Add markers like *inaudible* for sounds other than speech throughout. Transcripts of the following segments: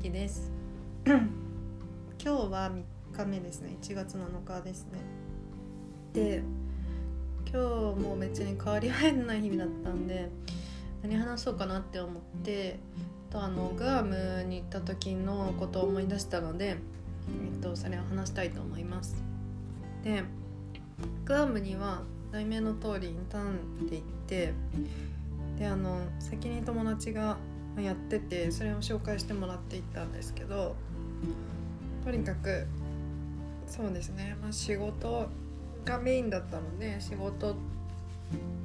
きです。今日は3日目ですね。1月7日ですね。で今日も別に変わり映えない日々だったんで何話そうかなって思ってとあのグアムに行った時のことを思い出したので、えっと、それを話したいと思います。でグアムには題名の通りインターンで行ってであの先に友達がやっててそれを紹介してもらっていったんですけどとにかくそうですね、まあ、仕事がメインだったので仕事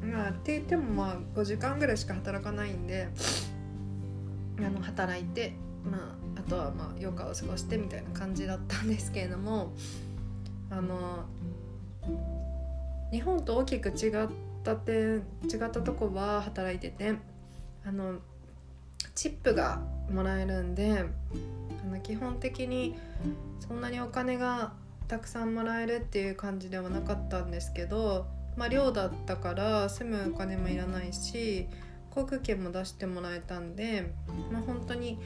まあって言ってもまあ5時間ぐらいしか働かないんであの働いて、まあ、あとはまあ余暇を過ごしてみたいな感じだったんですけれどもあの日本と大きく違った点違ったとこは働いててあのチップがもらえるんであの基本的にそんなにお金がたくさんもらえるっていう感じではなかったんですけど、まあ、寮だったから住むお金もいらないし航空券も出してもらえたんで、まあ、本当に、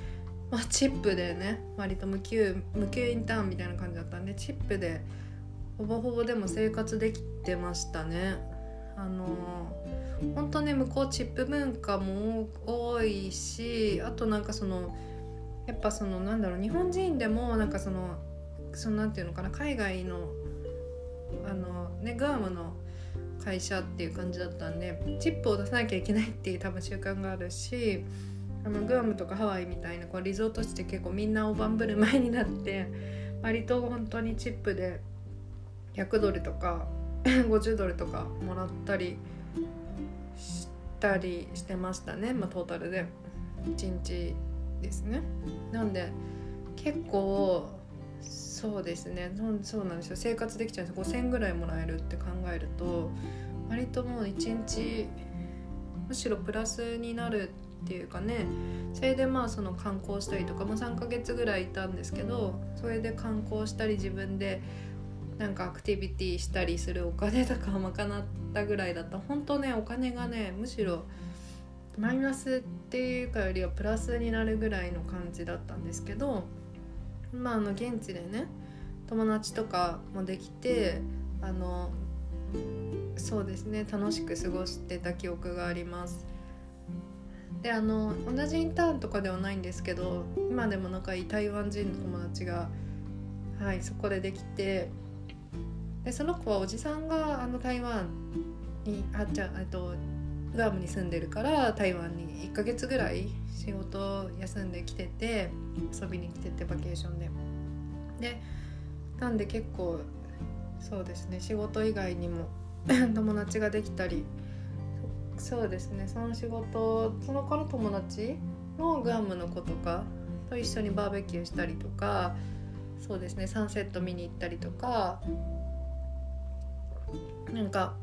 まあ、チップでね割と無給無給インターンみたいな感じだったんでチップでほぼほぼでも生活できてましたね。あの本当ね向こうチップ文化も多いしあとなんかそのやっぱそのなんだろう日本人でもなんかそのそのなんていうのかな海外のあのねグアムの会社っていう感じだったんでチップを出さなきゃいけないっていう多分習慣があるしあのグアムとかハワイみたいなこうリゾート地って結構みんな大盤振る舞いになって割と本当にチップで100ドルとか *laughs* 50ドルとかもらったりしたりしてましたね、まあ、トータルで。1日ですね。なんで結構そうですね。そうなんですよ。生活できちゃうんです5000ぐらいもらえるって考えると割ともう1日むしろプラスになるっていうかね。それでまあその観光したりとか、まあ、3ヶ月ぐらいいたんですけどそれで観光したり自分でなんかアクティビティしたりするお金とか賄ったぐらいだった本当ねお金がねむしろマイナスっていうかよりはプラスになるぐらいの感じだったんですけどまああの現地でね友達とかもできてあのそうですね楽しく過ごしてた記憶があります。であの同じインターンとかではないんですけど今でも仲いい台湾人の友達が、はい、そこでできてでその子はおじさんがあの台湾にあっちゃとグアムに住んでるから台湾に1ヶ月ぐらい仕事休んできてて遊びに来ててバケーションで。でなんで結構そうですね仕事以外にも *laughs* 友達ができたりそうですねその仕事その子の友達のグアムの子とかと一緒にバーベキューしたりとかそうですねサンセット見に行ったりとかなんか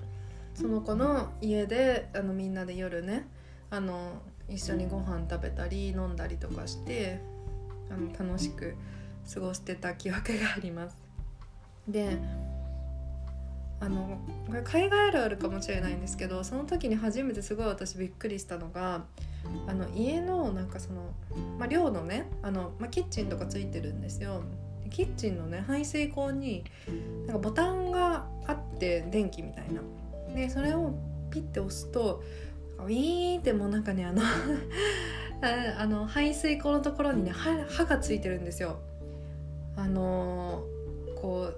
その子の家であのみんなで夜ねあの一緒にご飯食べたり飲んだりとかしてあの楽しく過ごしてた記憶があります。であのこれ海外あるあるかもしれないんですけどその時に初めてすごい私びっくりしたのがあの家のなんかその、まあ、寮のねあの、まあ、キッチンとかついてるんですよ。キッチンのね排水口になんかボタンがあって電気みたいな。でそれをピッて押すとウィーンってもうなんかねあの *laughs* あの排水口のところにね歯歯がついてるんですよ。あのこう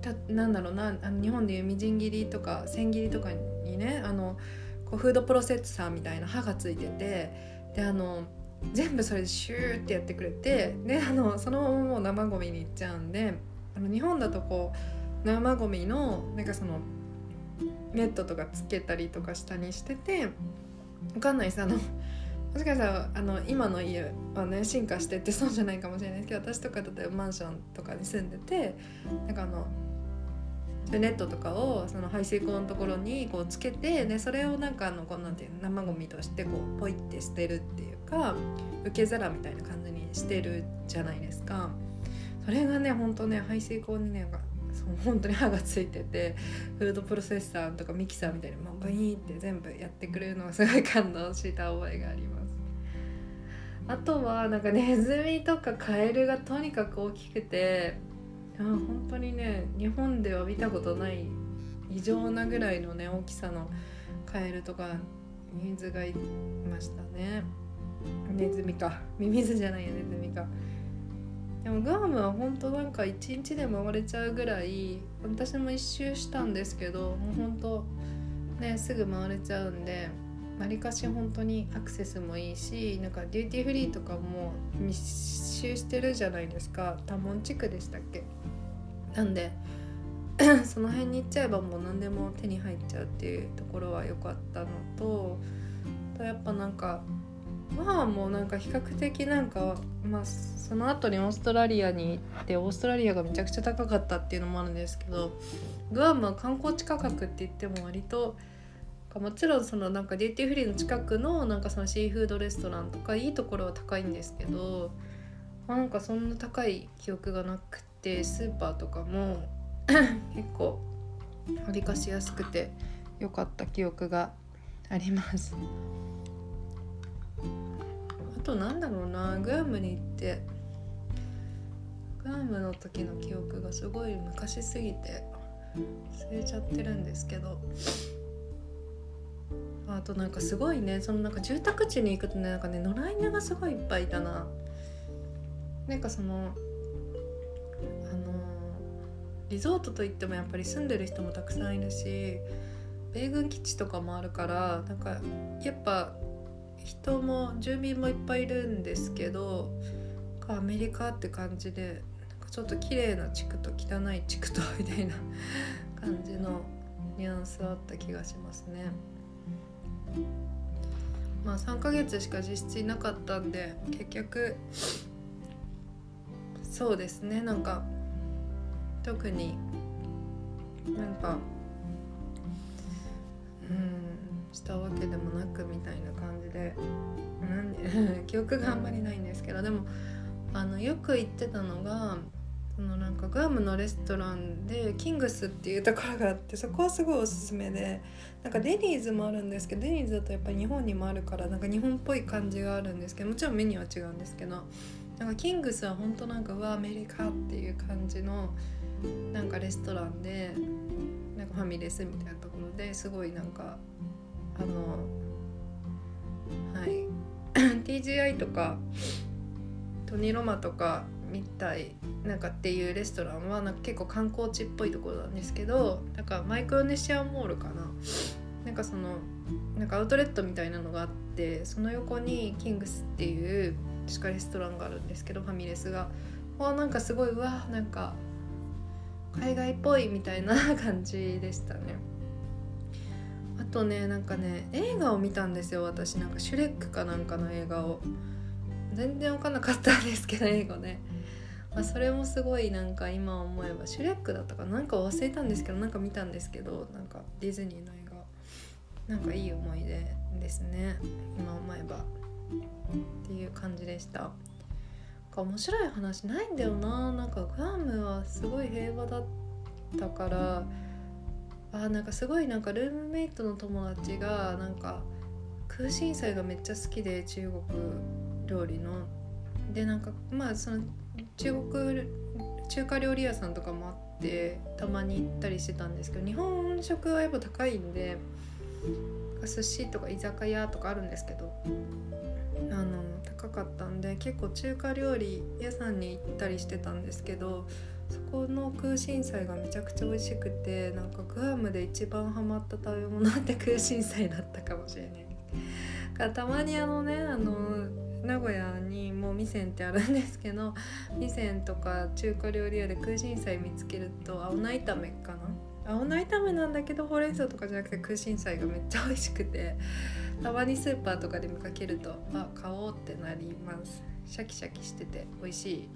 たなんだろうなあの日本でいうみじん切りとか千切りとかにねあのこうフードプロセッサーみたいな歯がついててであの全部それでシューってやってくれてであのそのままもう生ゴミにいっちゃうんであの日本だとこう生ゴミのなんかそのネットとかつけたりとか下にしててわかんないです。あの *laughs* もしかしたらあの今の家はね進化してってそうじゃないかもしれないですけど私とか例えばマンションとかに住んでてなんかあのネットとかをその排水溝のところにこうつけてでそれをなんかあのこうなんていう生ゴミとしてこうポイって捨てるっていうか受け皿みたいな感じにしてるじゃないですか。それがねほんとね排水溝にねそう本当に歯がついててフードプロセッサーとかミキサーみたいにバイーって全部やってくれるのがすごい感動した覚えがあります。あとはなんかネズミとかカエルがとにかく大きくてあ本当にね日本では見たことない異常なぐらいのね大きさのカエルとかミミズがいましたね。ネズミか。ミミズじゃないよネズミか。でもグアムは本当なんか一日で回れちゃうぐらい私も一周したんですけどもう本当ねすぐ回れちゃうんでわりかし本当にアクセスもいいしなんかデューティーフリーとかも密集してるじゃないですか。多聞地区でしたっけ？なんで *clears throat* その辺に行っちゃえばもう何でも手に入っちゃうっていうところは良かったのととやっぱなんかまあもうなんか比較的なんかまあその後にオーストラリアに行ってオーストラリアがめちゃくちゃ高かったっていうのもあるんですけどグアムは観光地価格って言っても割ともちろんそのなんかデューティーフリーの近くのなんかそのシーフードレストランとかいいところは高いんですけど、まあ、なんかそんな高い記憶がなくてスーパーとかも *clears throat* 結構割りかしやすくて良かった記憶があります。あとなんだろうなグアムに行ってグアムの時の記憶がすごい昔すぎて忘れちゃってるんですけどあとなんかすごいねそのなんか住宅地に行くとねなんかね野良犬がすごいいっぱいいたな。なんかそのリゾートといってもやっぱり住んでる人もたくさんいるし米軍基地とかもあるからなんかやっぱ人も住民もいっぱいいるんですけどアメリカって感じでなんかちょっと綺麗な地区と汚い地区とみたいな感じのニュアンスあった気がしますね。まあ3ヶ月しか実質いなかったんで結局そうですねなんか特に。なんか。うんしたわけでもなくみたいな感じで。なん *laughs* 記憶があんまりないんですけどでもあのよく行ってたのがそのなんかグアムのレストランでキングスっていうところがあってそこはすごいおすすめでなんかデニーズもあるんですけどデニーズだとやっぱり日本にもあるからなんか日本っぽい感じがあるんですけどもちろんメニューは違うんですけどなんかキングスは本当なんかうわアメリカっていう感じのなんかレストランでなんかファミレスみたいなところですごいなんかあのはい。*coughs* TGI とかトニロマとかみたいなんかっていうレストランはなんか結構観光地っぽいところなんですけどなんかマイクロネシアモールかな。なんかそのなんかアウトレットみたいなのがあってその横にキングスっていうしかレストランがあるんですけどファミレスが。わなんかすごいうわなんか海外っぽいみたいな感じでしたね。あとねなんかね映画を見たんですよ私。なんかシュレックかなんかの映画を。全然分かんなかったんですけど英語ね。まあ、それもすごいなんか今思えばシュレックだったかなんか忘れたんですけどなんか見たんですけどなんかディズニーの映画。なんかいい思い出ですね。今思えばっていう感じでした。面白い話ないんだよな。なんかグアムはすごい平和だったから。あなんかすごいなんかルームメイトの友達がなんか空心菜がめっちゃ好きで中国料理の。でなんかまあその中国中華料理屋さんとかもあってたまに行ったりしてたんですけど日本食はやっぱ高いんで寿司とか居酒屋とかあるんですけどあの高かったんで結構中華料理屋さんに行ったりしてたんですけどそこの空心菜がめちゃくちゃ美味しくてなんかグアムで一番ハマった食べ物って空心菜だったかもしれない。たまにあのねあの名古屋にもう味仙ってあるんですけど味仙とか中華料理屋で空心菜見つけると青菜炒めかな青菜炒めなんだけどほうれん草とかじゃなくて空心菜がめっちゃ美味しくてたまにスーパーとかで見かけるとあ買おうってなります。シャキシャキしてて美味しい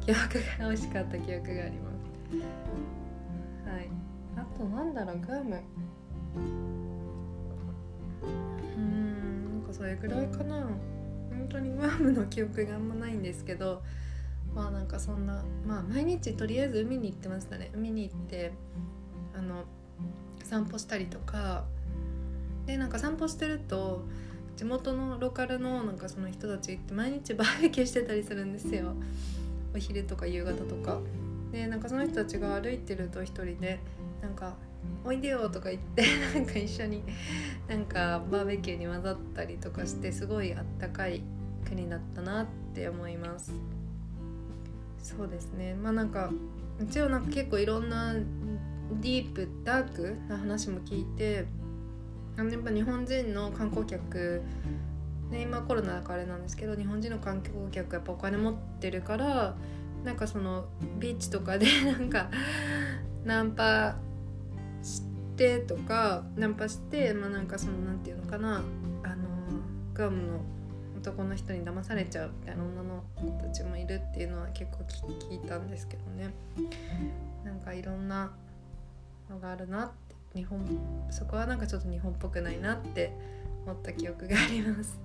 記憶が美味しかった記憶があります。はい。あとなんだろうグアム。うんなんかそれぐらいかな。本当にグアムの記憶があんまないんですけどまあなんかそんなまあ毎日とりあえず海に行ってましたね。海に行ってあの散歩したりとか。でなんか散歩してると地元のローカルのなんかその人たちって毎日バーベキューしてたりするんですよ。お昼とか夕方とか。でなんかその人たちが歩いてると一人でなんか「おいでよ」とか言って *laughs* なんか一緒になんかバーベキューに混ざったりとかしてすごいあったかい国だったなって思います。そうですね。まあなんか一応なんか結構いろんなディープダークな話も聞いてあのやっぱ日本人の観光客ね、今コロナだからあれなんですけど日本人の観光客やっぱお金持ってるからなんかそのビーチとかで *laughs* なんかナンパしてとかナンパしてまあなんかそのなんていうのかなあのグアムの男の人に騙されちゃうみたいな女の子たちもいるっていうのは結構聞いたんですけどね。なんかいろんなのがあるなって。日本そこはなんかちょっと日本っぽくないなって思った記憶があります。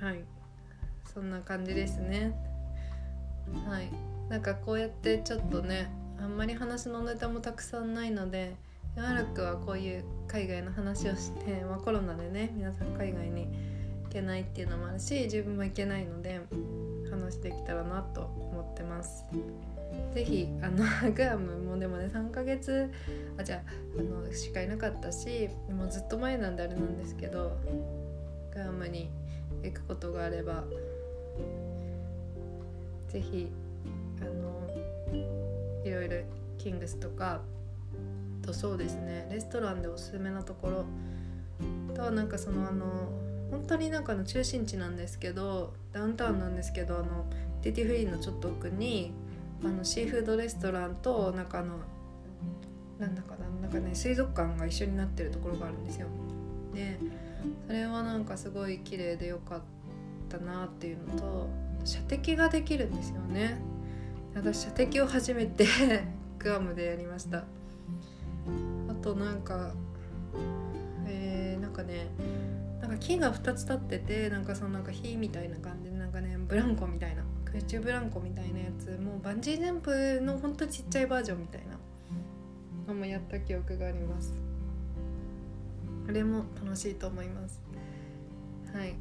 はい。そんな感じですね。はい。なんかこうやってちょっとねあんまり話のネタもたくさんないのでしばらくはこういう海外の話をして、まあ、コロナでね皆さん海外にけないっていうのもあるし自分も行けないので話してきたらなと思ってます。ぜひあの *laughs* グアムもでもね3ヶ月あじゃあのしかいなかったしもうずっと前なんであれなんですけどグアムに行くことがあればぜひあのいろいろキングスとかとそうですねレストランでおすすめなところとなんかそのあの本当になんかの中心地なんですけどダウンタウンなんですけどあのディティフリーのちょっと奥にあのシーフードレストランとなんかあのなんだかななんかね水族館が一緒になってるところがあるんですよ。でそれはなんかすごい綺麗で良かったなっていうのと射的ができるんですよね。私射的を初めて *laughs* グアムでやりましたあとなんかえー、なんかねなんか木が2つ立っててなんかそのなんか火みたいな感じでなんかねブランコみたいな空中ブランコみたいなやつもうバンジージャンプのほんとちっちゃいバージョンみたいなのもやった記憶があります。あれも楽しいと思います。はい、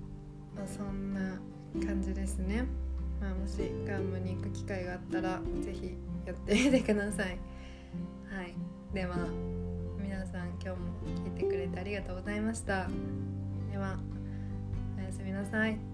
まあ、そんな感じですね。まあ、もしガンムに行く機会があったら是非やってみてください。はい。では皆さん今日も聞いてくれてありがとうございました。ではおやすみなさい。